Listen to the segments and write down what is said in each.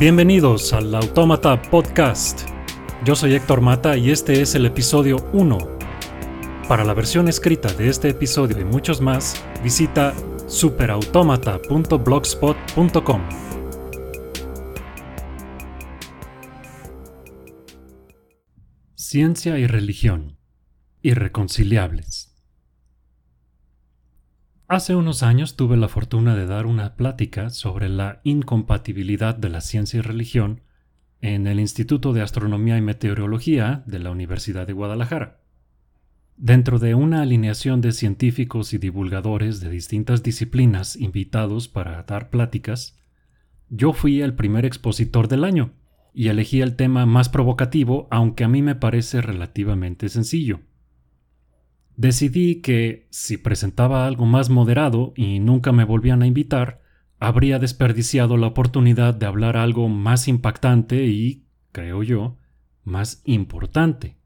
Bienvenidos al Autómata Podcast. Yo soy Héctor Mata y este es el episodio 1. Para la versión escrita de este episodio y muchos más, visita superautomata.blogspot.com. Ciencia y religión. Irreconciliables. Hace unos años tuve la fortuna de dar una plática sobre la incompatibilidad de la ciencia y religión en el Instituto de Astronomía y Meteorología de la Universidad de Guadalajara. Dentro de una alineación de científicos y divulgadores de distintas disciplinas invitados para dar pláticas, yo fui el primer expositor del año y elegí el tema más provocativo, aunque a mí me parece relativamente sencillo decidí que, si presentaba algo más moderado y nunca me volvían a invitar, habría desperdiciado la oportunidad de hablar algo más impactante y, creo yo, más importante.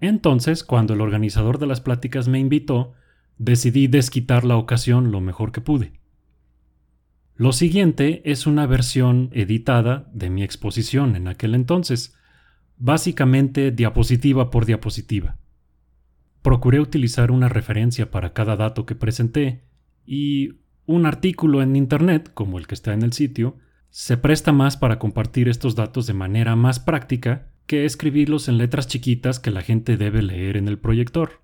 Entonces, cuando el organizador de las pláticas me invitó, decidí desquitar la ocasión lo mejor que pude. Lo siguiente es una versión editada de mi exposición en aquel entonces, básicamente diapositiva por diapositiva. Procuré utilizar una referencia para cada dato que presenté y un artículo en Internet, como el que está en el sitio, se presta más para compartir estos datos de manera más práctica que escribirlos en letras chiquitas que la gente debe leer en el proyector.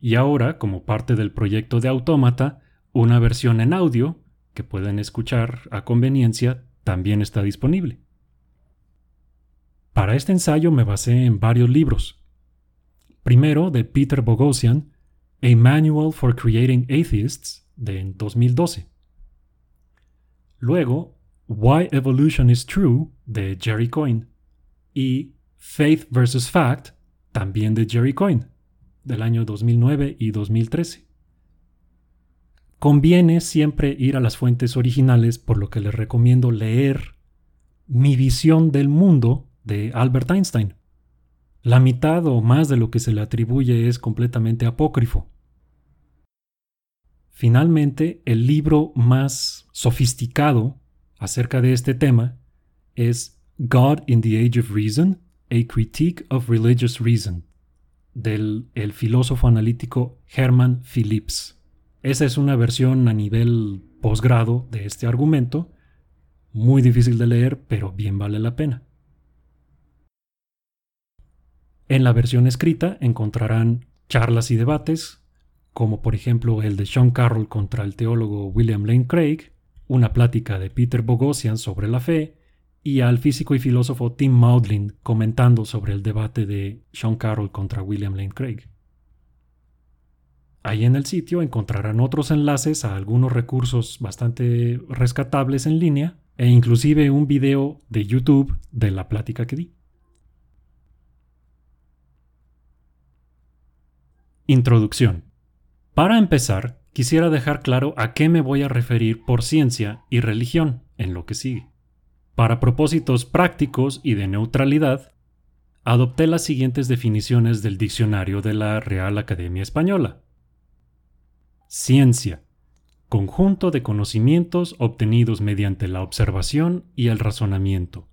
Y ahora, como parte del proyecto de Autómata, una versión en audio, que pueden escuchar a conveniencia, también está disponible. Para este ensayo me basé en varios libros, Primero, de Peter Boghossian, A Manual for Creating Atheists, de 2012. Luego, Why Evolution is True, de Jerry Coyne. Y Faith vs. Fact, también de Jerry Coyne, del año 2009 y 2013. Conviene siempre ir a las fuentes originales, por lo que les recomiendo leer Mi visión del mundo de Albert Einstein la mitad o más de lo que se le atribuye es completamente apócrifo. Finalmente, el libro más sofisticado acerca de este tema es God in the Age of Reason, A Critique of Religious Reason, del el filósofo analítico Hermann Phillips. Esa es una versión a nivel posgrado de este argumento, muy difícil de leer, pero bien vale la pena. En la versión escrita encontrarán charlas y debates, como por ejemplo el de Sean Carroll contra el teólogo William Lane Craig, una plática de Peter Boghossian sobre la fe, y al físico y filósofo Tim Maudlin comentando sobre el debate de Sean Carroll contra William Lane Craig. Ahí en el sitio encontrarán otros enlaces a algunos recursos bastante rescatables en línea e inclusive un video de YouTube de la plática que di. Introducción. Para empezar, quisiera dejar claro a qué me voy a referir por ciencia y religión en lo que sigue. Para propósitos prácticos y de neutralidad, adopté las siguientes definiciones del diccionario de la Real Academia Española. Ciencia. Conjunto de conocimientos obtenidos mediante la observación y el razonamiento,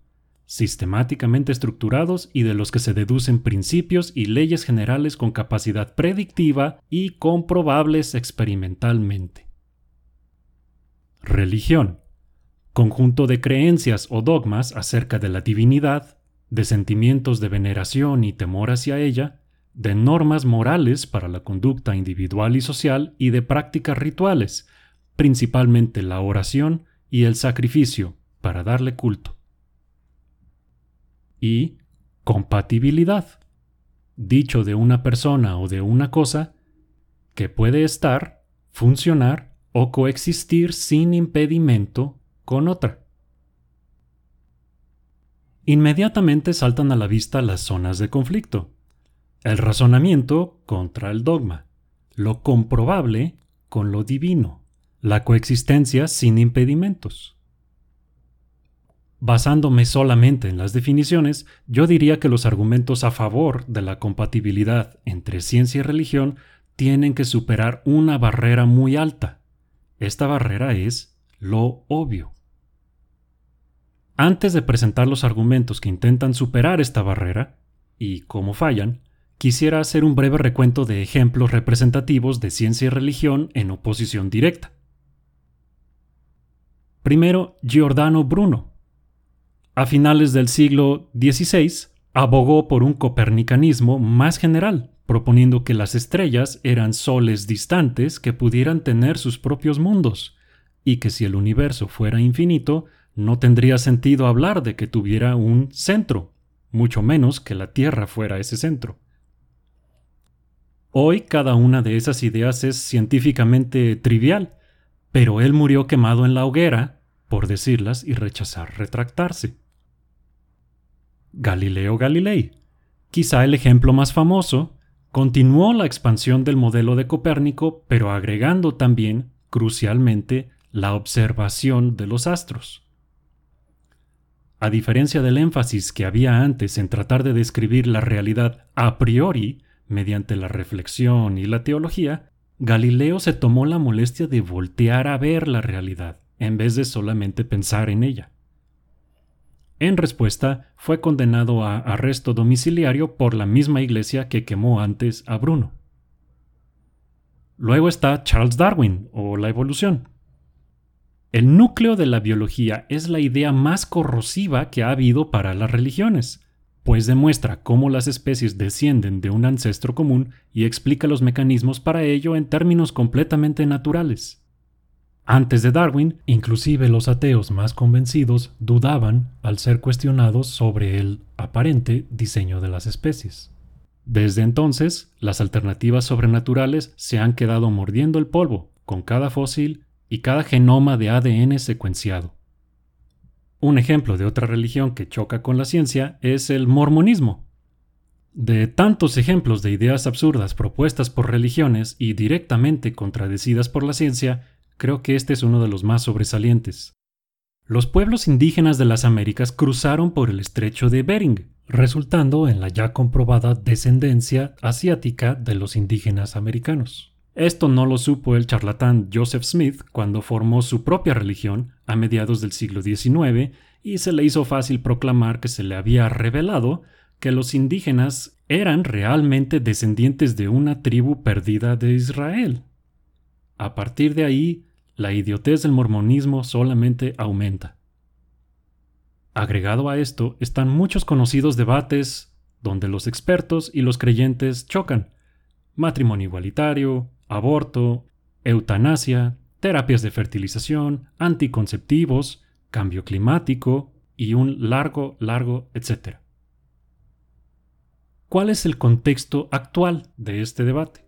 sistemáticamente estructurados y de los que se deducen principios y leyes generales con capacidad predictiva y comprobables experimentalmente. Religión. Conjunto de creencias o dogmas acerca de la divinidad, de sentimientos de veneración y temor hacia ella, de normas morales para la conducta individual y social y de prácticas rituales, principalmente la oración y el sacrificio, para darle culto y compatibilidad, dicho de una persona o de una cosa que puede estar, funcionar o coexistir sin impedimento con otra. Inmediatamente saltan a la vista las zonas de conflicto. El razonamiento contra el dogma, lo comprobable con lo divino, la coexistencia sin impedimentos. Basándome solamente en las definiciones, yo diría que los argumentos a favor de la compatibilidad entre ciencia y religión tienen que superar una barrera muy alta. Esta barrera es lo obvio. Antes de presentar los argumentos que intentan superar esta barrera, y cómo fallan, quisiera hacer un breve recuento de ejemplos representativos de ciencia y religión en oposición directa. Primero, Giordano Bruno. A finales del siglo XVI, abogó por un copernicanismo más general, proponiendo que las estrellas eran soles distantes que pudieran tener sus propios mundos, y que si el universo fuera infinito, no tendría sentido hablar de que tuviera un centro, mucho menos que la Tierra fuera ese centro. Hoy cada una de esas ideas es científicamente trivial, pero él murió quemado en la hoguera por decirlas y rechazar retractarse. Galileo Galilei, quizá el ejemplo más famoso, continuó la expansión del modelo de Copérnico, pero agregando también, crucialmente, la observación de los astros. A diferencia del énfasis que había antes en tratar de describir la realidad a priori mediante la reflexión y la teología, Galileo se tomó la molestia de voltear a ver la realidad, en vez de solamente pensar en ella. En respuesta, fue condenado a arresto domiciliario por la misma iglesia que quemó antes a Bruno. Luego está Charles Darwin, o la evolución. El núcleo de la biología es la idea más corrosiva que ha habido para las religiones, pues demuestra cómo las especies descienden de un ancestro común y explica los mecanismos para ello en términos completamente naturales. Antes de Darwin, inclusive los ateos más convencidos dudaban al ser cuestionados sobre el aparente diseño de las especies. Desde entonces, las alternativas sobrenaturales se han quedado mordiendo el polvo con cada fósil y cada genoma de ADN secuenciado. Un ejemplo de otra religión que choca con la ciencia es el mormonismo. De tantos ejemplos de ideas absurdas propuestas por religiones y directamente contradecidas por la ciencia, Creo que este es uno de los más sobresalientes. Los pueblos indígenas de las Américas cruzaron por el estrecho de Bering, resultando en la ya comprobada descendencia asiática de los indígenas americanos. Esto no lo supo el charlatán Joseph Smith cuando formó su propia religión a mediados del siglo XIX y se le hizo fácil proclamar que se le había revelado que los indígenas eran realmente descendientes de una tribu perdida de Israel. A partir de ahí, la idiotez del mormonismo solamente aumenta. Agregado a esto están muchos conocidos debates donde los expertos y los creyentes chocan. Matrimonio igualitario, aborto, eutanasia, terapias de fertilización, anticonceptivos, cambio climático y un largo, largo, etcétera. ¿Cuál es el contexto actual de este debate?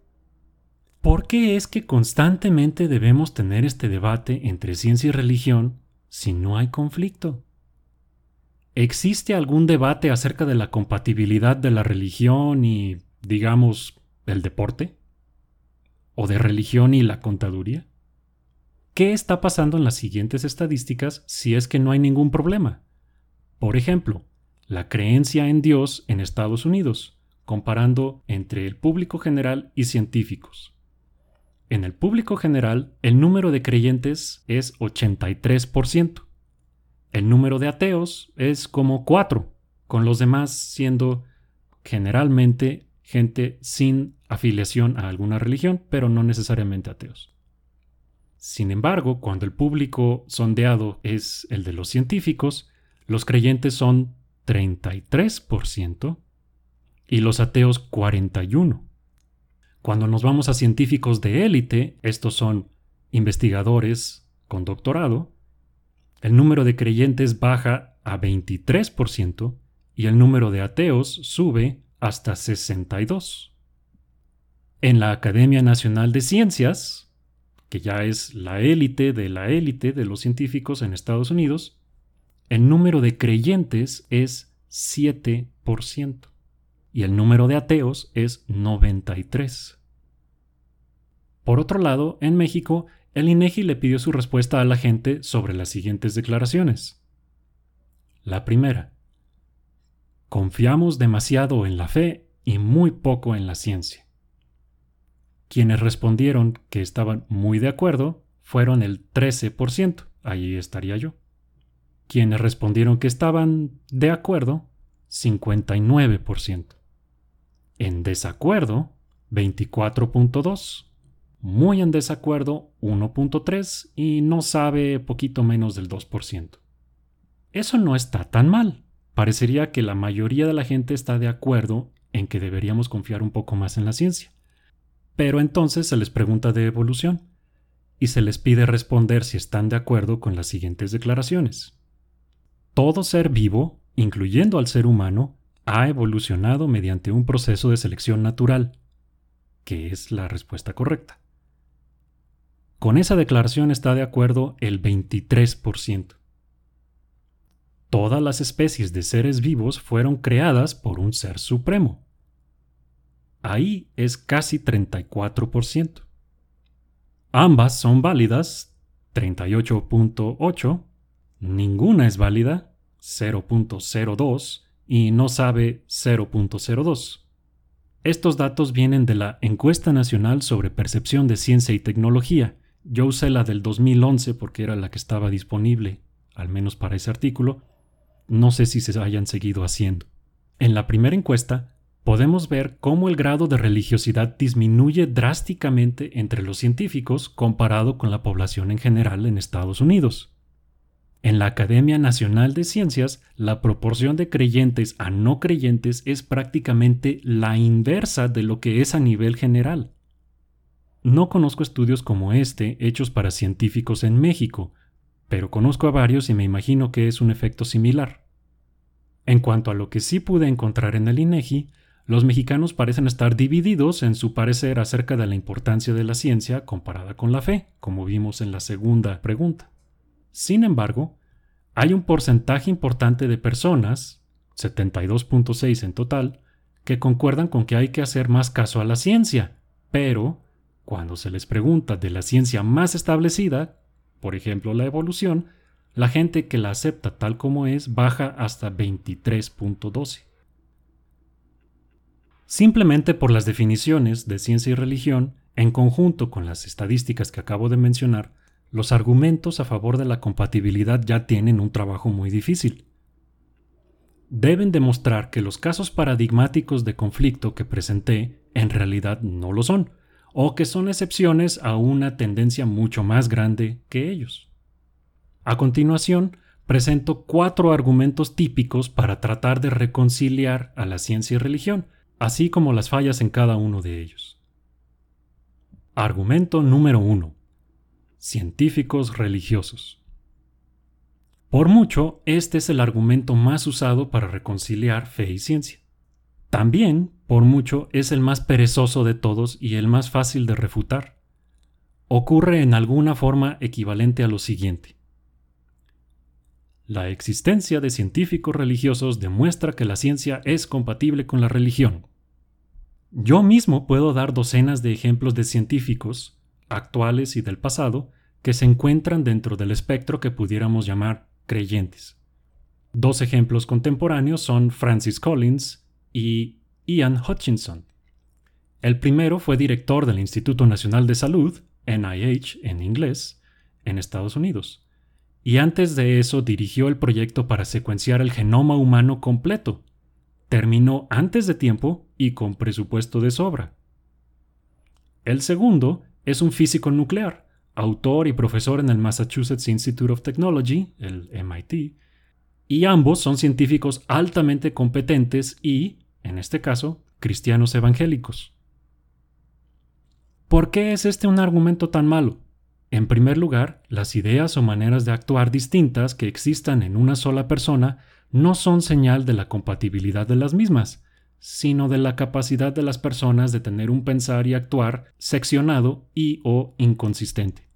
¿Por qué es que constantemente debemos tener este debate entre ciencia y religión si no hay conflicto? ¿Existe algún debate acerca de la compatibilidad de la religión y, digamos, el deporte? ¿O de religión y la contaduría? ¿Qué está pasando en las siguientes estadísticas si es que no hay ningún problema? Por ejemplo, la creencia en Dios en Estados Unidos, comparando entre el público general y científicos. En el público general, el número de creyentes es 83%. El número de ateos es como 4, con los demás siendo generalmente gente sin afiliación a alguna religión, pero no necesariamente ateos. Sin embargo, cuando el público sondeado es el de los científicos, los creyentes son 33% y los ateos 41%. Cuando nos vamos a científicos de élite, estos son investigadores con doctorado, el número de creyentes baja a 23% y el número de ateos sube hasta 62%. En la Academia Nacional de Ciencias, que ya es la élite de la élite de los científicos en Estados Unidos, el número de creyentes es 7% y el número de ateos es 93. Por otro lado, en México, el INEGI le pidió su respuesta a la gente sobre las siguientes declaraciones. La primera. Confiamos demasiado en la fe y muy poco en la ciencia. Quienes respondieron que estaban muy de acuerdo fueron el 13%, ahí estaría yo. Quienes respondieron que estaban de acuerdo, 59%. En desacuerdo, 24.2%. Muy en desacuerdo, 1.3%. Y no sabe poquito menos del 2%. Eso no está tan mal. Parecería que la mayoría de la gente está de acuerdo en que deberíamos confiar un poco más en la ciencia. Pero entonces se les pregunta de evolución y se les pide responder si están de acuerdo con las siguientes declaraciones. Todo ser vivo, incluyendo al ser humano, ha evolucionado mediante un proceso de selección natural, que es la respuesta correcta. Con esa declaración está de acuerdo el 23%. Todas las especies de seres vivos fueron creadas por un ser supremo. Ahí es casi 34%. Ambas son válidas, 38.8, ninguna es válida, 0.02, y no sabe 0.02. Estos datos vienen de la Encuesta Nacional sobre Percepción de Ciencia y Tecnología. Yo usé la del 2011 porque era la que estaba disponible, al menos para ese artículo. No sé si se hayan seguido haciendo. En la primera encuesta, podemos ver cómo el grado de religiosidad disminuye drásticamente entre los científicos comparado con la población en general en Estados Unidos. En la Academia Nacional de Ciencias, la proporción de creyentes a no creyentes es prácticamente la inversa de lo que es a nivel general. No conozco estudios como este hechos para científicos en México, pero conozco a varios y me imagino que es un efecto similar. En cuanto a lo que sí pude encontrar en el INEGI, los mexicanos parecen estar divididos en su parecer acerca de la importancia de la ciencia comparada con la fe, como vimos en la segunda pregunta. Sin embargo, hay un porcentaje importante de personas, 72.6 en total, que concuerdan con que hay que hacer más caso a la ciencia, pero cuando se les pregunta de la ciencia más establecida, por ejemplo la evolución, la gente que la acepta tal como es baja hasta 23.12. Simplemente por las definiciones de ciencia y religión, en conjunto con las estadísticas que acabo de mencionar, los argumentos a favor de la compatibilidad ya tienen un trabajo muy difícil. Deben demostrar que los casos paradigmáticos de conflicto que presenté en realidad no lo son, o que son excepciones a una tendencia mucho más grande que ellos. A continuación, presento cuatro argumentos típicos para tratar de reconciliar a la ciencia y religión, así como las fallas en cada uno de ellos. Argumento número 1. Científicos religiosos. Por mucho, este es el argumento más usado para reconciliar fe y ciencia. También, por mucho, es el más perezoso de todos y el más fácil de refutar. Ocurre en alguna forma equivalente a lo siguiente. La existencia de científicos religiosos demuestra que la ciencia es compatible con la religión. Yo mismo puedo dar docenas de ejemplos de científicos, actuales y del pasado, que se encuentran dentro del espectro que pudiéramos llamar creyentes. Dos ejemplos contemporáneos son Francis Collins y Ian Hutchinson. El primero fue director del Instituto Nacional de Salud, NIH en inglés, en Estados Unidos, y antes de eso dirigió el proyecto para secuenciar el genoma humano completo, terminó antes de tiempo y con presupuesto de sobra. El segundo es un físico nuclear, autor y profesor en el Massachusetts Institute of Technology, el MIT, y ambos son científicos altamente competentes y, en este caso, cristianos evangélicos. ¿Por qué es este un argumento tan malo? En primer lugar, las ideas o maneras de actuar distintas que existan en una sola persona no son señal de la compatibilidad de las mismas, sino de la capacidad de las personas de tener un pensar y actuar seccionado y o inconsistente.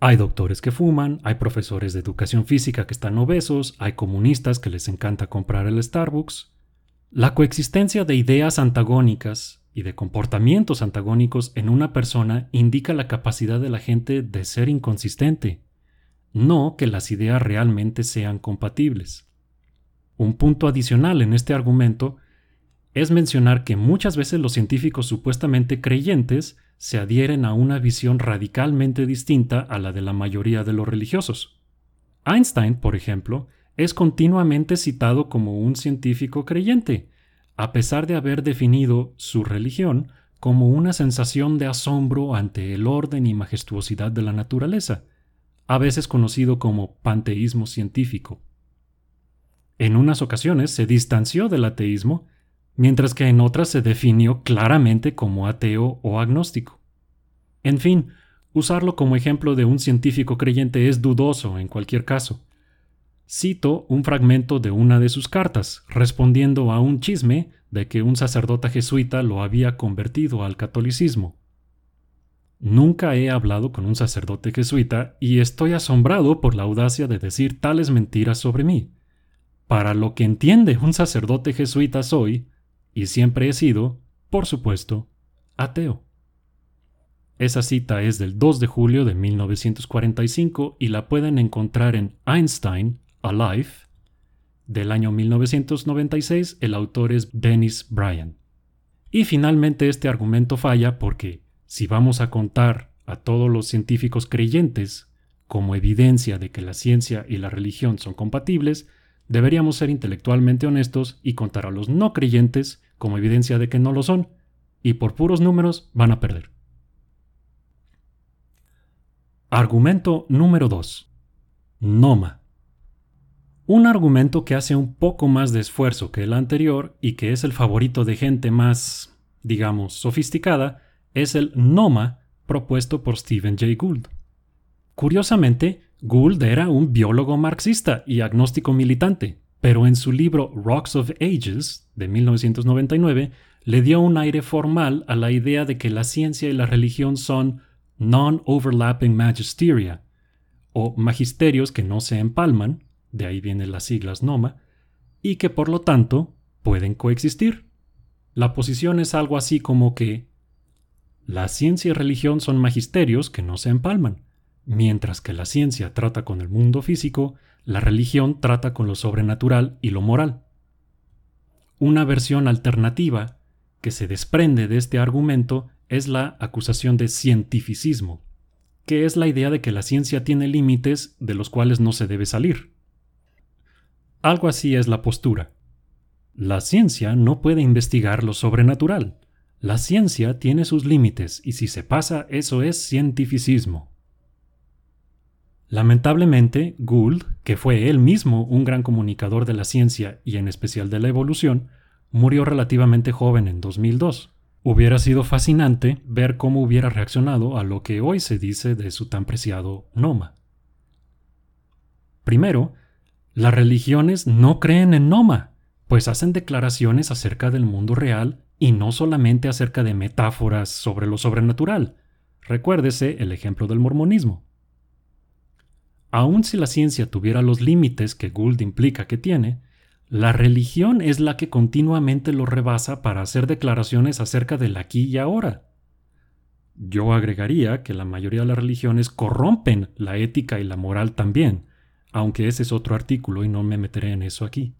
Hay doctores que fuman, hay profesores de educación física que están obesos, hay comunistas que les encanta comprar el Starbucks. La coexistencia de ideas antagónicas y de comportamientos antagónicos en una persona indica la capacidad de la gente de ser inconsistente, no que las ideas realmente sean compatibles. Un punto adicional en este argumento es mencionar que muchas veces los científicos supuestamente creyentes se adhieren a una visión radicalmente distinta a la de la mayoría de los religiosos. Einstein, por ejemplo, es continuamente citado como un científico creyente, a pesar de haber definido su religión como una sensación de asombro ante el orden y majestuosidad de la naturaleza, a veces conocido como panteísmo científico. En unas ocasiones se distanció del ateísmo, mientras que en otras se definió claramente como ateo o agnóstico. En fin, usarlo como ejemplo de un científico creyente es dudoso en cualquier caso. Cito un fragmento de una de sus cartas, respondiendo a un chisme de que un sacerdote jesuita lo había convertido al catolicismo. Nunca he hablado con un sacerdote jesuita y estoy asombrado por la audacia de decir tales mentiras sobre mí. Para lo que entiende un sacerdote jesuita soy, y siempre he sido, por supuesto, ateo. Esa cita es del 2 de julio de 1945 y la pueden encontrar en Einstein, Alive. Del año 1996 el autor es Dennis Bryan. Y finalmente este argumento falla porque si vamos a contar a todos los científicos creyentes como evidencia de que la ciencia y la religión son compatibles, deberíamos ser intelectualmente honestos y contar a los no creyentes como evidencia de que no lo son, y por puros números van a perder. Argumento número 2. Noma. Un argumento que hace un poco más de esfuerzo que el anterior y que es el favorito de gente más, digamos, sofisticada, es el NOMA propuesto por Stephen Jay Gould. Curiosamente, Gould era un biólogo marxista y agnóstico militante, pero en su libro Rocks of Ages de 1999 le dio un aire formal a la idea de que la ciencia y la religión son non-overlapping magisteria, o magisterios que no se empalman, de ahí vienen las siglas NOMA, y que por lo tanto pueden coexistir. La posición es algo así como que la ciencia y religión son magisterios que no se empalman. Mientras que la ciencia trata con el mundo físico, la religión trata con lo sobrenatural y lo moral. Una versión alternativa que se desprende de este argumento es la acusación de cientificismo, que es la idea de que la ciencia tiene límites de los cuales no se debe salir. Algo así es la postura. La ciencia no puede investigar lo sobrenatural, la ciencia tiene sus límites y si se pasa eso es cientificismo. Lamentablemente, Gould, que fue él mismo un gran comunicador de la ciencia y en especial de la evolución, murió relativamente joven en 2002. Hubiera sido fascinante ver cómo hubiera reaccionado a lo que hoy se dice de su tan preciado Noma. Primero, las religiones no creen en Noma, pues hacen declaraciones acerca del mundo real y no solamente acerca de metáforas sobre lo sobrenatural. Recuérdese el ejemplo del mormonismo. Aun si la ciencia tuviera los límites que Gould implica que tiene, la religión es la que continuamente lo rebasa para hacer declaraciones acerca del aquí y ahora. Yo agregaría que la mayoría de las religiones corrompen la ética y la moral también, aunque ese es otro artículo y no me meteré en eso aquí.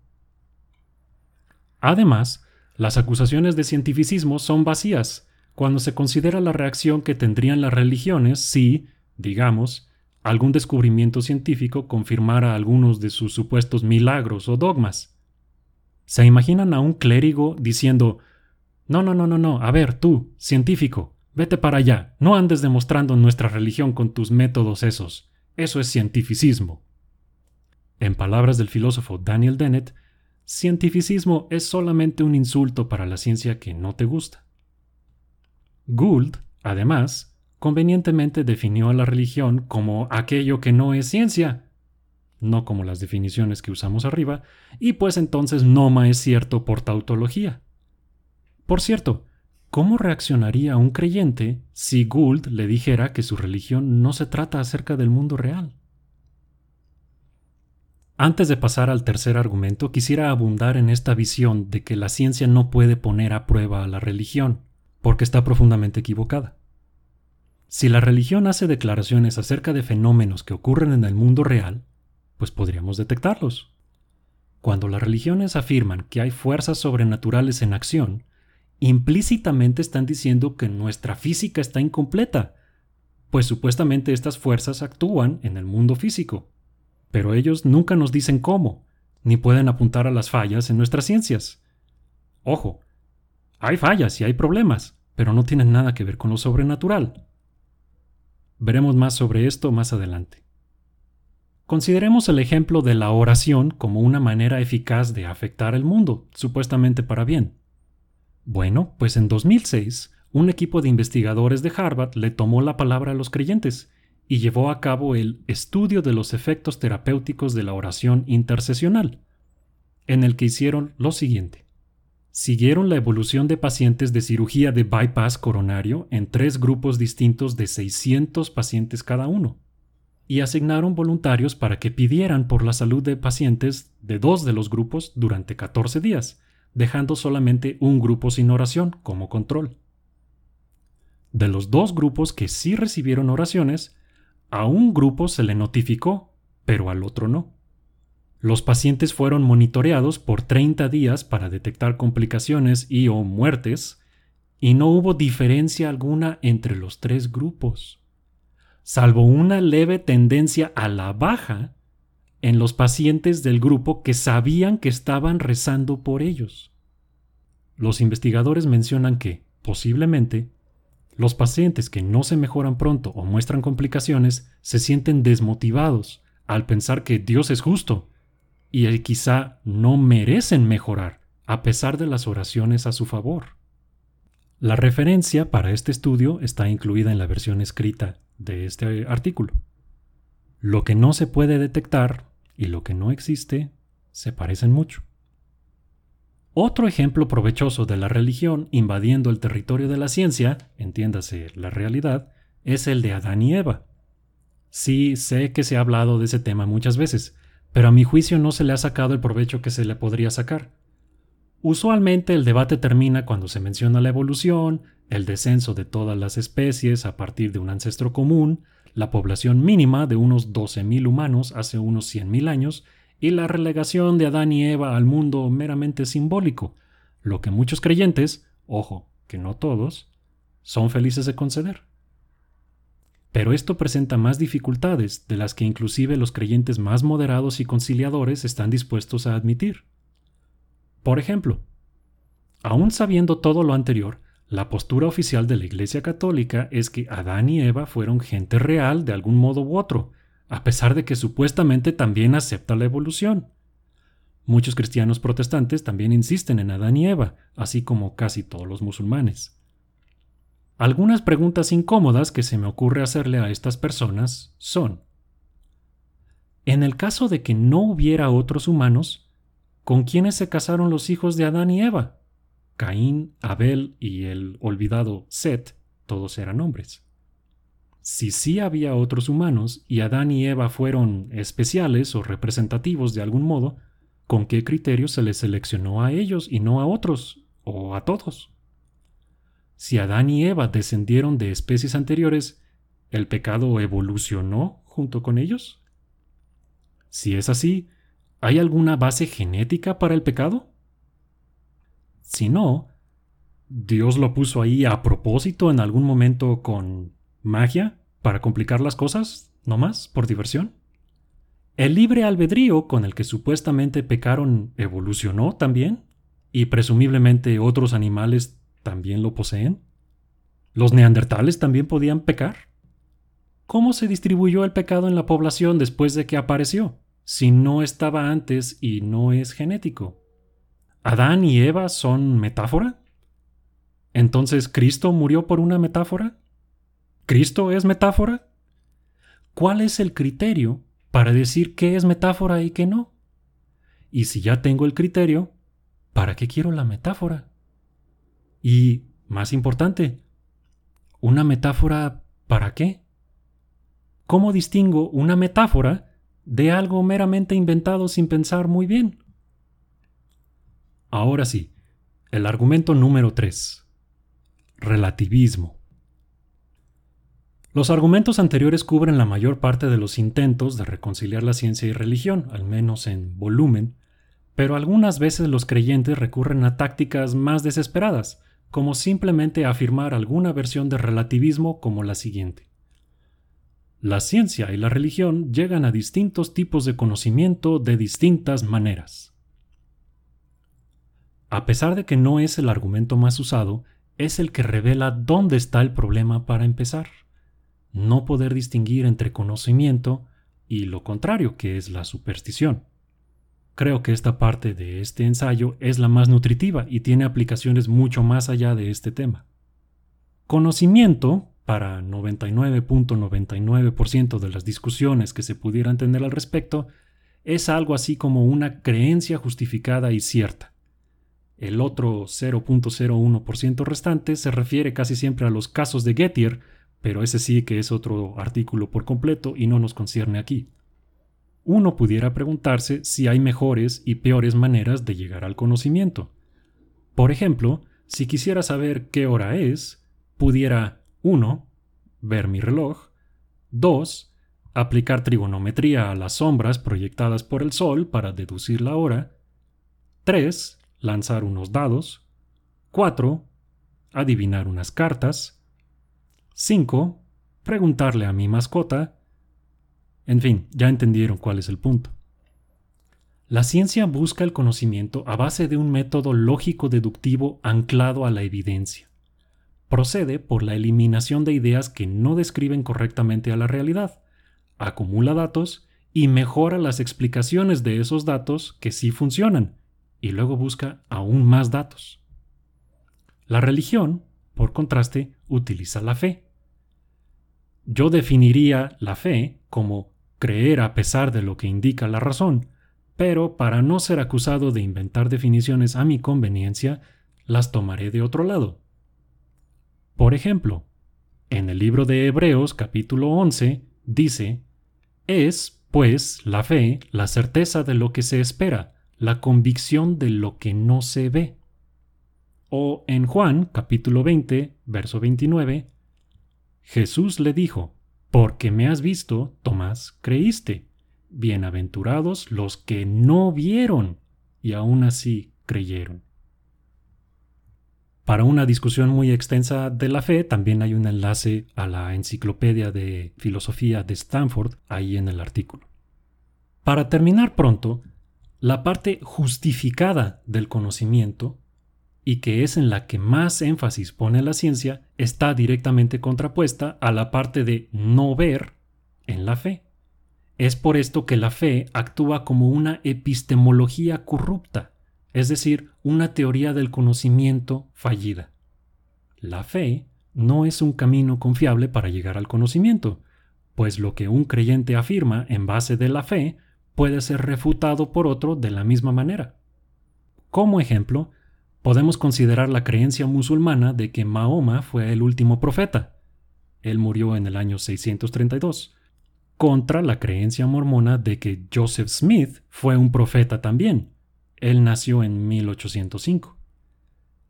Además, las acusaciones de cientificismo son vacías cuando se considera la reacción que tendrían las religiones si, digamos, algún descubrimiento científico confirmara algunos de sus supuestos milagros o dogmas. ¿Se imaginan a un clérigo diciendo, no, no, no, no, no, a ver, tú, científico, vete para allá, no andes demostrando nuestra religión con tus métodos esos, eso es cientificismo? En palabras del filósofo Daniel Dennett, cientificismo es solamente un insulto para la ciencia que no te gusta. Gould, además, convenientemente definió a la religión como aquello que no es ciencia, no como las definiciones que usamos arriba, y pues entonces Noma es cierto por tautología. Por cierto, ¿cómo reaccionaría un creyente si Gould le dijera que su religión no se trata acerca del mundo real? Antes de pasar al tercer argumento, quisiera abundar en esta visión de que la ciencia no puede poner a prueba a la religión, porque está profundamente equivocada. Si la religión hace declaraciones acerca de fenómenos que ocurren en el mundo real, pues podríamos detectarlos. Cuando las religiones afirman que hay fuerzas sobrenaturales en acción, implícitamente están diciendo que nuestra física está incompleta, pues supuestamente estas fuerzas actúan en el mundo físico. pero ellos nunca nos dicen cómo, ni pueden apuntar a las fallas en nuestras ciencias. Ojo, hay fallas y hay problemas, pero no tienen nada que ver con lo sobrenatural. Veremos más sobre esto más adelante. Consideremos el ejemplo de la oración como una manera eficaz de afectar el mundo, supuestamente para bien. Bueno, pues en 2006, un equipo de investigadores de Harvard le tomó la palabra a los creyentes y llevó a cabo el estudio de los efectos terapéuticos de la oración intercesional, en el que hicieron lo siguiente. Siguieron la evolución de pacientes de cirugía de bypass coronario en tres grupos distintos de 600 pacientes cada uno, y asignaron voluntarios para que pidieran por la salud de pacientes de dos de los grupos durante 14 días, dejando solamente un grupo sin oración como control. De los dos grupos que sí recibieron oraciones, a un grupo se le notificó, pero al otro no. Los pacientes fueron monitoreados por 30 días para detectar complicaciones y o muertes, y no hubo diferencia alguna entre los tres grupos, salvo una leve tendencia a la baja en los pacientes del grupo que sabían que estaban rezando por ellos. Los investigadores mencionan que, posiblemente, los pacientes que no se mejoran pronto o muestran complicaciones se sienten desmotivados al pensar que Dios es justo y quizá no merecen mejorar a pesar de las oraciones a su favor. La referencia para este estudio está incluida en la versión escrita de este artículo. Lo que no se puede detectar y lo que no existe se parecen mucho. Otro ejemplo provechoso de la religión invadiendo el territorio de la ciencia, entiéndase la realidad, es el de Adán y Eva. Sí, sé que se ha hablado de ese tema muchas veces, pero a mi juicio no se le ha sacado el provecho que se le podría sacar. Usualmente el debate termina cuando se menciona la evolución, el descenso de todas las especies a partir de un ancestro común, la población mínima de unos 12.000 humanos hace unos 100.000 años y la relegación de Adán y Eva al mundo meramente simbólico, lo que muchos creyentes, ojo, que no todos, son felices de conceder. Pero esto presenta más dificultades de las que inclusive los creyentes más moderados y conciliadores están dispuestos a admitir. Por ejemplo, aun sabiendo todo lo anterior, la postura oficial de la Iglesia Católica es que Adán y Eva fueron gente real de algún modo u otro, a pesar de que supuestamente también acepta la evolución. Muchos cristianos protestantes también insisten en Adán y Eva, así como casi todos los musulmanes. Algunas preguntas incómodas que se me ocurre hacerle a estas personas son, en el caso de que no hubiera otros humanos, ¿con quiénes se casaron los hijos de Adán y Eva? Caín, Abel y el olvidado Set, todos eran hombres si sí había otros humanos y Adán y Eva fueron especiales o representativos de algún modo, ¿con qué criterio se les seleccionó a ellos y no a otros o a todos? Si Adán y Eva descendieron de especies anteriores, ¿el pecado evolucionó junto con ellos? Si es así, ¿hay alguna base genética para el pecado? Si no, ¿Dios lo puso ahí a propósito en algún momento con ¿Magia? ¿Para complicar las cosas? ¿No más? ¿Por diversión? ¿El libre albedrío con el que supuestamente pecaron evolucionó también? ¿Y presumiblemente otros animales también lo poseen? ¿Los neandertales también podían pecar? ¿Cómo se distribuyó el pecado en la población después de que apareció, si no estaba antes y no es genético? ¿Adán y Eva son metáfora? ¿Entonces Cristo murió por una metáfora? ¿Cristo es metáfora? ¿Cuál es el criterio para decir qué es metáfora y qué no? Y si ya tengo el criterio, ¿para qué quiero la metáfora? Y, más importante, ¿una metáfora para qué? ¿Cómo distingo una metáfora de algo meramente inventado sin pensar muy bien? Ahora sí, el argumento número 3. Relativismo. Los argumentos anteriores cubren la mayor parte de los intentos de reconciliar la ciencia y religión, al menos en volumen, pero algunas veces los creyentes recurren a tácticas más desesperadas, como simplemente afirmar alguna versión de relativismo como la siguiente. la ciencia y la religión llegan a distintos tipos de conocimiento de distintas maneras. A pesar de que no es el argumento más usado, es el que revela dónde está el problema para empezar. No poder distinguir entre conocimiento y lo contrario, que es la superstición. Creo que esta parte de este ensayo es la más nutritiva y tiene aplicaciones mucho más allá de este tema. Conocimiento, para 99.99% de las discusiones que se pudieran tener al respecto, es algo así como una creencia justificada y cierta. El otro 0.01% restante se refiere casi siempre a los casos de Gettier, pero ese sí que es otro artículo por completo y no nos concierne aquí. Uno pudiera preguntarse si hay mejores y peores maneras de llegar al conocimiento. Por ejemplo, si quisiera saber qué hora es, pudiera 1. ver mi reloj, 2. aplicar trigonometría a las sombras proyectadas por el sol para deducir la hora, 3. lanzar unos dados, 4. adivinar unas cartas, 5. preguntarle a mi mascota, en fin, ya entendieron cuál es el punto. La ciencia busca el conocimiento a base de un método lógico deductivo anclado a la evidencia procede por la eliminación de ideas que no describen correctamente a la realidad, acumula datos y mejora las explicaciones de esos datos que sí funcionan, y luego busca aún más datos. La religión, por contraste, utiliza la fe. Yo definiría la fe como creer a pesar de lo que indica la razón, pero para no ser acusado de inventar definiciones a mi conveniencia, las tomaré de otro lado. Por ejemplo, en el libro de Hebreos capítulo 11 dice, es, pues, la fe, la certeza de lo que se espera, la convicción de lo que no se ve. O en Juan capítulo 20, verso 29, Jesús le dijo, porque me has visto, Tomás, creíste. Bienaventurados los que no vieron y aún así creyeron. Para una discusión muy extensa de la fe, también hay un enlace a la Enciclopedia de Filosofía de Stanford ahí en el artículo. Para terminar pronto, la parte justificada del conocimiento, y que es en la que más énfasis pone la ciencia, está directamente contrapuesta a la parte de no ver en la fe. Es por esto que la fe actúa como una epistemología corrupta, es decir, una teoría del conocimiento fallida. La fe no es un camino confiable para llegar al conocimiento, pues lo que un creyente afirma en base de la fe puede ser refutado por otro de la misma manera. Como ejemplo, podemos considerar la creencia musulmana de que Mahoma fue el último profeta. Él murió en el año 632, contra la creencia mormona de que Joseph Smith fue un profeta también, él nació en 1805.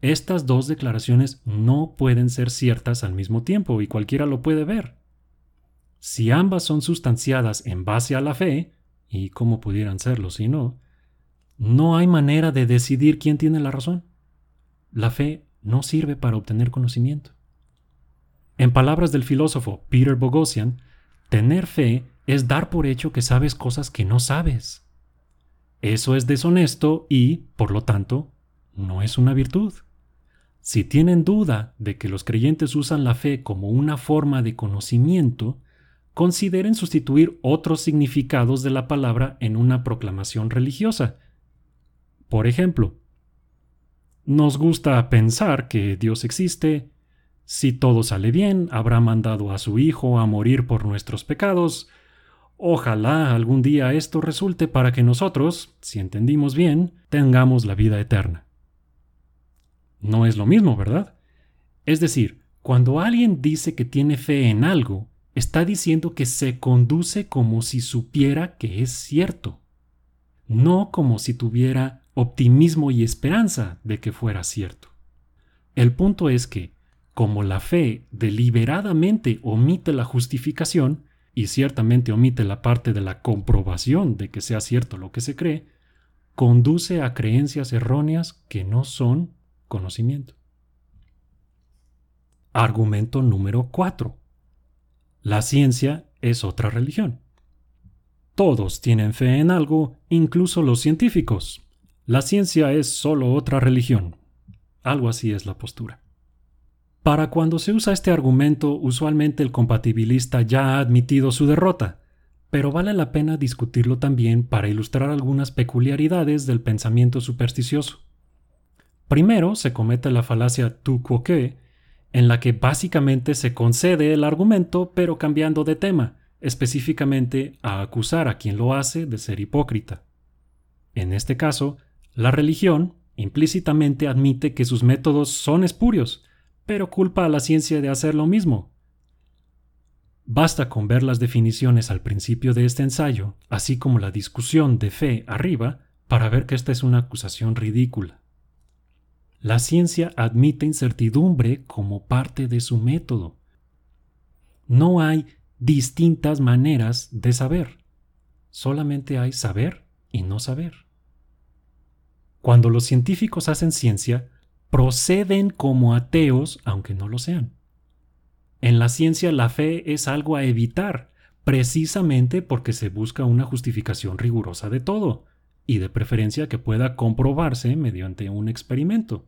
Estas dos declaraciones no pueden ser ciertas al mismo tiempo y cualquiera lo puede ver. Si ambas son sustanciadas en base a la fe, y cómo pudieran serlo si no, no hay manera de decidir quién tiene la razón. La fe no sirve para obtener conocimiento. En palabras del filósofo Peter Bogosian, tener fe es dar por hecho que sabes cosas que no sabes. Eso es deshonesto y, por lo tanto, no es una virtud. Si tienen duda de que los creyentes usan la fe como una forma de conocimiento, consideren sustituir otros significados de la palabra en una proclamación religiosa. Por ejemplo, nos gusta pensar que Dios existe, si todo sale bien, habrá mandado a su Hijo a morir por nuestros pecados, Ojalá algún día esto resulte para que nosotros, si entendimos bien, tengamos la vida eterna. No es lo mismo, ¿verdad? Es decir, cuando alguien dice que tiene fe en algo, está diciendo que se conduce como si supiera que es cierto, no como si tuviera optimismo y esperanza de que fuera cierto. El punto es que, como la fe deliberadamente omite la justificación, y ciertamente omite la parte de la comprobación de que sea cierto lo que se cree, conduce a creencias erróneas que no son conocimiento. Argumento número 4. La ciencia es otra religión. Todos tienen fe en algo, incluso los científicos. La ciencia es solo otra religión. Algo así es la postura. Para cuando se usa este argumento, usualmente el compatibilista ya ha admitido su derrota, pero vale la pena discutirlo también para ilustrar algunas peculiaridades del pensamiento supersticioso. Primero se comete la falacia tu quoque, en la que básicamente se concede el argumento pero cambiando de tema, específicamente a acusar a quien lo hace de ser hipócrita. En este caso, la religión implícitamente admite que sus métodos son espurios, pero culpa a la ciencia de hacer lo mismo. Basta con ver las definiciones al principio de este ensayo, así como la discusión de fe arriba, para ver que esta es una acusación ridícula. La ciencia admite incertidumbre como parte de su método. No hay distintas maneras de saber. Solamente hay saber y no saber. Cuando los científicos hacen ciencia, proceden como ateos aunque no lo sean. En la ciencia la fe es algo a evitar, precisamente porque se busca una justificación rigurosa de todo, y de preferencia que pueda comprobarse mediante un experimento.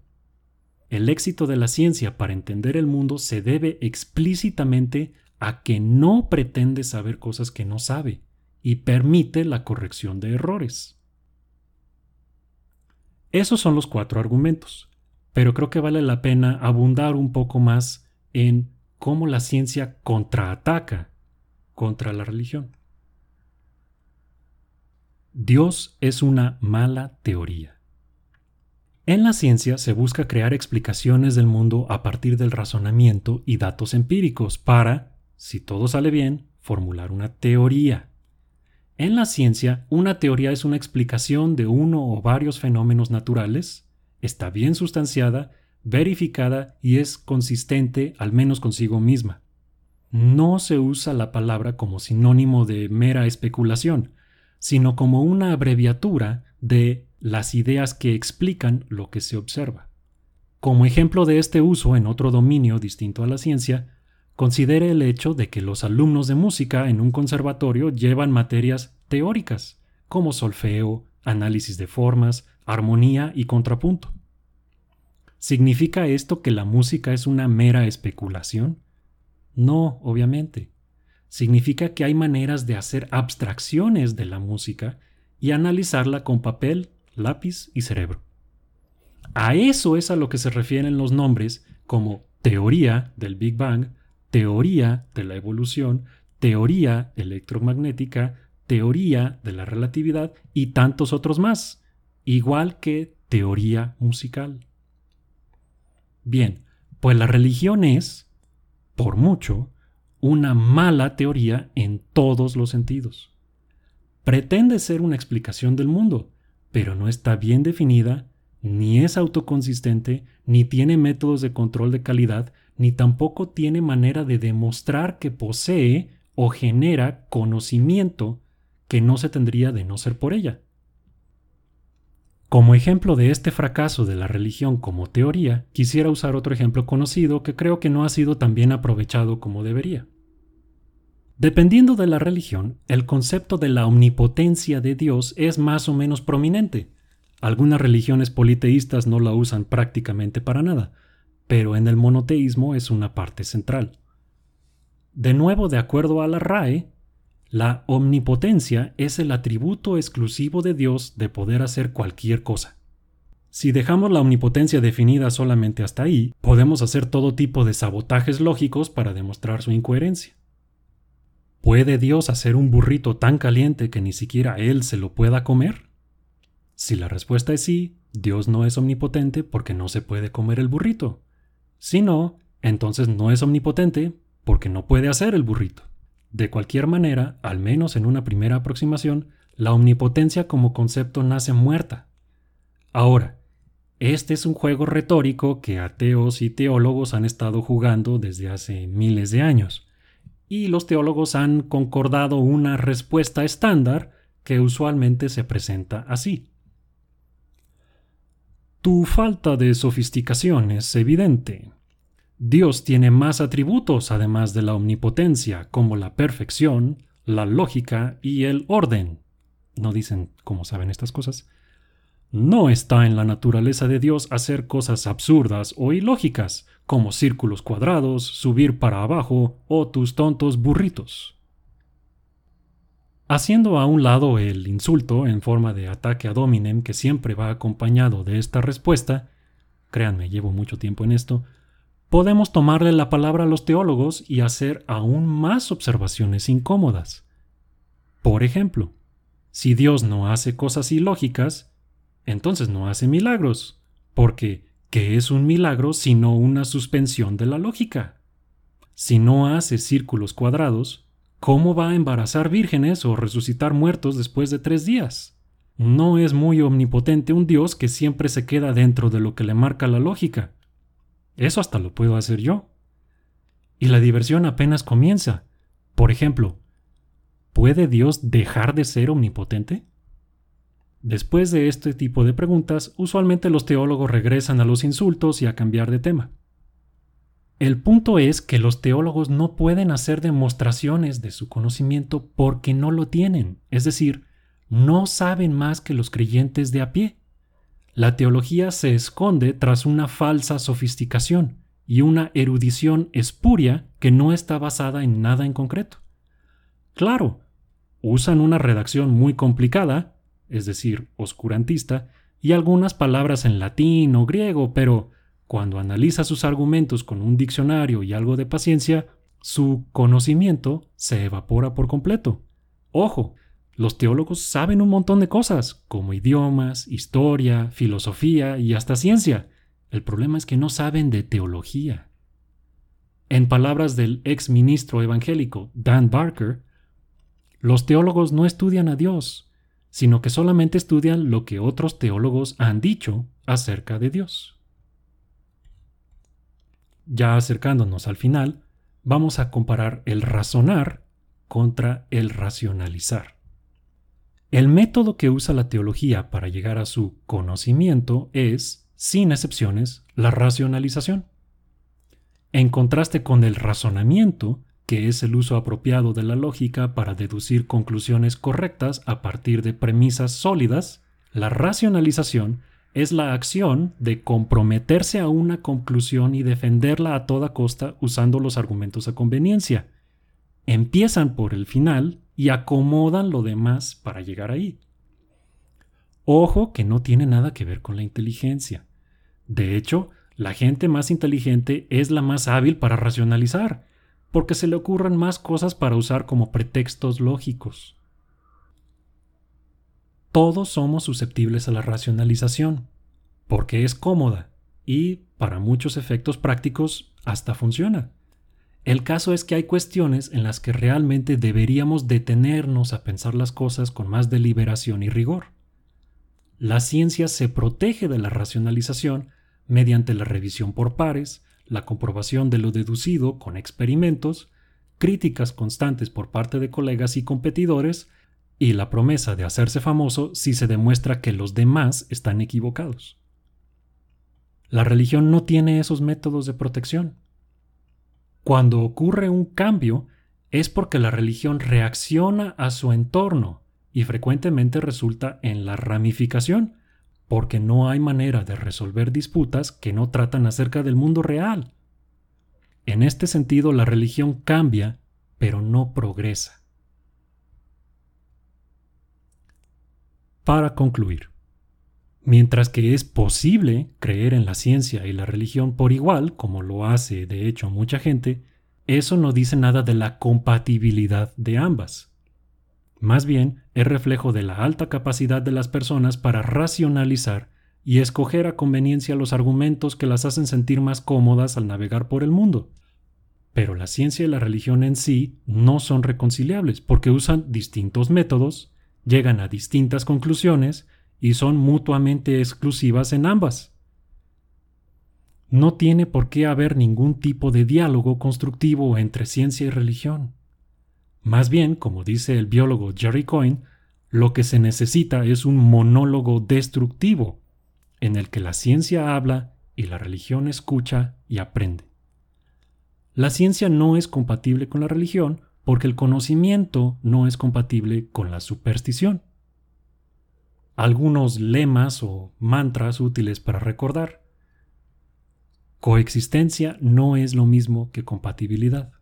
El éxito de la ciencia para entender el mundo se debe explícitamente a que no pretende saber cosas que no sabe y permite la corrección de errores. Esos son los cuatro argumentos, pero creo que vale la pena abundar un poco más en cómo la ciencia contraataca contra la religión. Dios es una mala teoría. En la ciencia se busca crear explicaciones del mundo a partir del razonamiento y datos empíricos para, si todo sale bien, formular una teoría. En la ciencia, una teoría es una explicación de uno o varios fenómenos naturales, está bien sustanciada, verificada y es consistente al menos consigo misma. No se usa la palabra como sinónimo de mera especulación, sino como una abreviatura de las ideas que explican lo que se observa. Como ejemplo de este uso en otro dominio distinto a la ciencia, considere el hecho de que los alumnos de música en un conservatorio llevan materias teóricas, como solfeo, análisis de formas, armonía y contrapunto. ¿Significa esto que la música es una mera especulación? No, obviamente. Significa que hay maneras de hacer abstracciones de la música y analizarla con papel, lápiz y cerebro. A eso es a lo que se refieren los nombres como teoría del Big Bang, teoría de la evolución, teoría electromagnética, teoría de la relatividad y tantos otros más, igual que teoría musical. Bien, pues la religión es, por mucho, una mala teoría en todos los sentidos. Pretende ser una explicación del mundo, pero no está bien definida, ni es autoconsistente, ni tiene métodos de control de calidad, ni tampoco tiene manera de demostrar que posee o genera conocimiento que no se tendría de no ser por ella. Como ejemplo de este fracaso de la religión como teoría, quisiera usar otro ejemplo conocido que creo que no ha sido tan bien aprovechado como debería. Dependiendo de la religión, el concepto de la omnipotencia de Dios es más o menos prominente. Algunas religiones politeístas no la usan prácticamente para nada, pero en el monoteísmo es una parte central. De nuevo, de acuerdo a la RAE, la omnipotencia es el atributo exclusivo de Dios de poder hacer cualquier cosa. Si dejamos la omnipotencia definida solamente hasta ahí, podemos hacer todo tipo de sabotajes lógicos para demostrar su incoherencia. ¿Puede Dios hacer un burrito tan caliente que ni siquiera Él se lo pueda comer? Si la respuesta es sí, Dios no es omnipotente porque no se puede comer el burrito. Si no, entonces no es omnipotente porque no puede hacer el burrito. De cualquier manera, al menos en una primera aproximación, la omnipotencia como concepto nace muerta. Ahora, este es un juego retórico que ateos y teólogos han estado jugando desde hace miles de años, y los teólogos han concordado una respuesta estándar que usualmente se presenta así. Tu falta de sofisticación es evidente. Dios tiene más atributos además de la omnipotencia, como la perfección, la lógica y el orden. No dicen cómo saben estas cosas. No está en la naturaleza de Dios hacer cosas absurdas o ilógicas, como círculos cuadrados, subir para abajo o tus tontos burritos. Haciendo a un lado el insulto en forma de ataque a Dominem que siempre va acompañado de esta respuesta, créanme, llevo mucho tiempo en esto, podemos tomarle la palabra a los teólogos y hacer aún más observaciones incómodas. Por ejemplo, si Dios no hace cosas ilógicas, entonces no hace milagros, porque ¿qué es un milagro sino una suspensión de la lógica? Si no hace círculos cuadrados, ¿cómo va a embarazar vírgenes o resucitar muertos después de tres días? No es muy omnipotente un Dios que siempre se queda dentro de lo que le marca la lógica. Eso hasta lo puedo hacer yo. Y la diversión apenas comienza. Por ejemplo, ¿puede Dios dejar de ser omnipotente? Después de este tipo de preguntas, usualmente los teólogos regresan a los insultos y a cambiar de tema. El punto es que los teólogos no pueden hacer demostraciones de su conocimiento porque no lo tienen, es decir, no saben más que los creyentes de a pie. La teología se esconde tras una falsa sofisticación y una erudición espuria que no está basada en nada en concreto. Claro, usan una redacción muy complicada es decir, oscurantista, y algunas palabras en latín o griego, pero cuando analiza sus argumentos con un diccionario y algo de paciencia, su conocimiento se evapora por completo. Ojo, los teólogos saben un montón de cosas, como idiomas, historia, filosofía y hasta ciencia. El problema es que no saben de teología. En palabras del ex ministro evangélico Dan Barker, los teólogos no estudian a Dios, sino que solamente estudian lo que otros teólogos han dicho acerca de Dios. Ya acercándonos al final, vamos a comparar el razonar contra el racionalizar. El método que usa la teología para llegar a su conocimiento es, sin excepciones, la racionalización. En contraste con el razonamiento, que es el uso apropiado de la lógica para deducir conclusiones correctas a partir de premisas sólidas, la racionalización es la acción de comprometerse a una conclusión y defenderla a toda costa usando los argumentos a conveniencia. Empiezan por el final y acomodan lo demás para llegar ahí. Ojo que no tiene nada que ver con la inteligencia. De hecho, la gente más inteligente es la más hábil para racionalizar porque se le ocurran más cosas para usar como pretextos lógicos. Todos somos susceptibles a la racionalización, porque es cómoda y, para muchos efectos prácticos, hasta funciona. El caso es que hay cuestiones en las que realmente deberíamos detenernos a pensar las cosas con más deliberación y rigor. La ciencia se protege de la racionalización mediante la revisión por pares, la comprobación de lo deducido con experimentos, críticas constantes por parte de colegas y competidores, y la promesa de hacerse famoso si se demuestra que los demás están equivocados. La religión no tiene esos métodos de protección. Cuando ocurre un cambio, es porque la religión reacciona a su entorno y frecuentemente resulta en la ramificación, porque no hay manera de resolver disputas que no tratan acerca del mundo real. En este sentido, la religión cambia, pero no progresa. Para concluir, mientras que es posible creer en la ciencia y la religión por igual, como lo hace de hecho mucha gente, eso no dice nada de la compatibilidad de ambas. Más bien, es reflejo de la alta capacidad de las personas para racionalizar y escoger a conveniencia los argumentos que las hacen sentir más cómodas al navegar por el mundo. Pero la ciencia y la religión en sí no son reconciliables porque usan distintos métodos, llegan a distintas conclusiones y son mutuamente exclusivas en ambas. No tiene por qué haber ningún tipo de diálogo constructivo entre ciencia y religión. Más bien, como dice el biólogo Jerry Coyne, lo que se necesita es un monólogo destructivo, en el que la ciencia habla y la religión escucha y aprende. La ciencia no es compatible con la religión porque el conocimiento no es compatible con la superstición. Algunos lemas o mantras útiles para recordar. Coexistencia no es lo mismo que compatibilidad.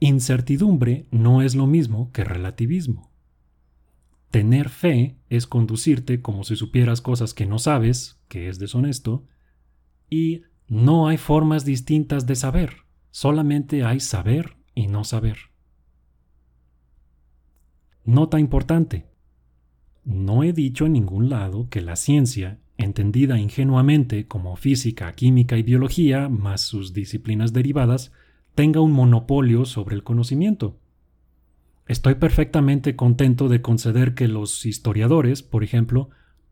Incertidumbre no es lo mismo que relativismo. Tener fe es conducirte como si supieras cosas que no sabes, que es deshonesto, y no hay formas distintas de saber, solamente hay saber y no saber. Nota importante. No he dicho en ningún lado que la ciencia, entendida ingenuamente como física, química y biología, más sus disciplinas derivadas, tenga un monopolio sobre el conocimiento. Estoy perfectamente contento de conceder que los historiadores, por ejemplo,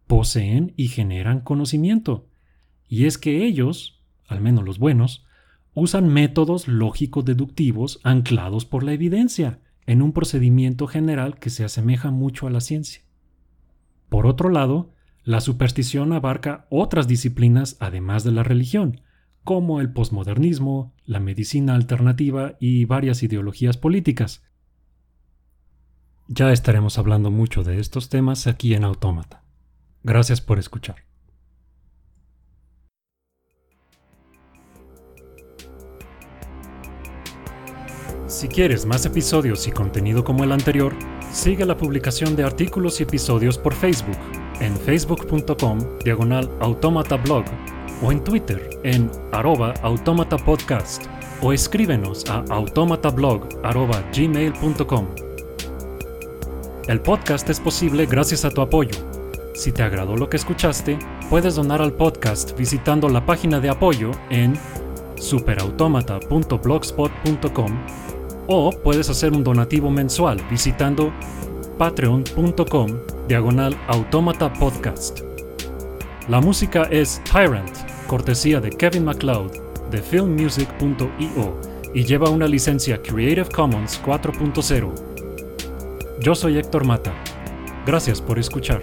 poseen y generan conocimiento. Y es que ellos, al menos los buenos, usan métodos lógicos deductivos anclados por la evidencia, en un procedimiento general que se asemeja mucho a la ciencia. Por otro lado, la superstición abarca otras disciplinas además de la religión, como el posmodernismo, la medicina alternativa y varias ideologías políticas. Ya estaremos hablando mucho de estos temas aquí en Autómata. Gracias por escuchar. Si quieres más episodios y contenido como el anterior, sigue la publicación de artículos y episodios por Facebook en facebook.com diagonal automatablog o en Twitter en arroba automatapodcast o escríbenos a automatablog.gmail.com. El podcast es posible gracias a tu apoyo. Si te agradó lo que escuchaste, puedes donar al podcast visitando la página de apoyo en superautomata.blogspot.com o puedes hacer un donativo mensual visitando patreon.com diagonal automata podcast. La música es Tyrant, cortesía de Kevin MacLeod de filmmusic.io y lleva una licencia Creative Commons 4.0. Yo soy Héctor Mata. Gracias por escuchar.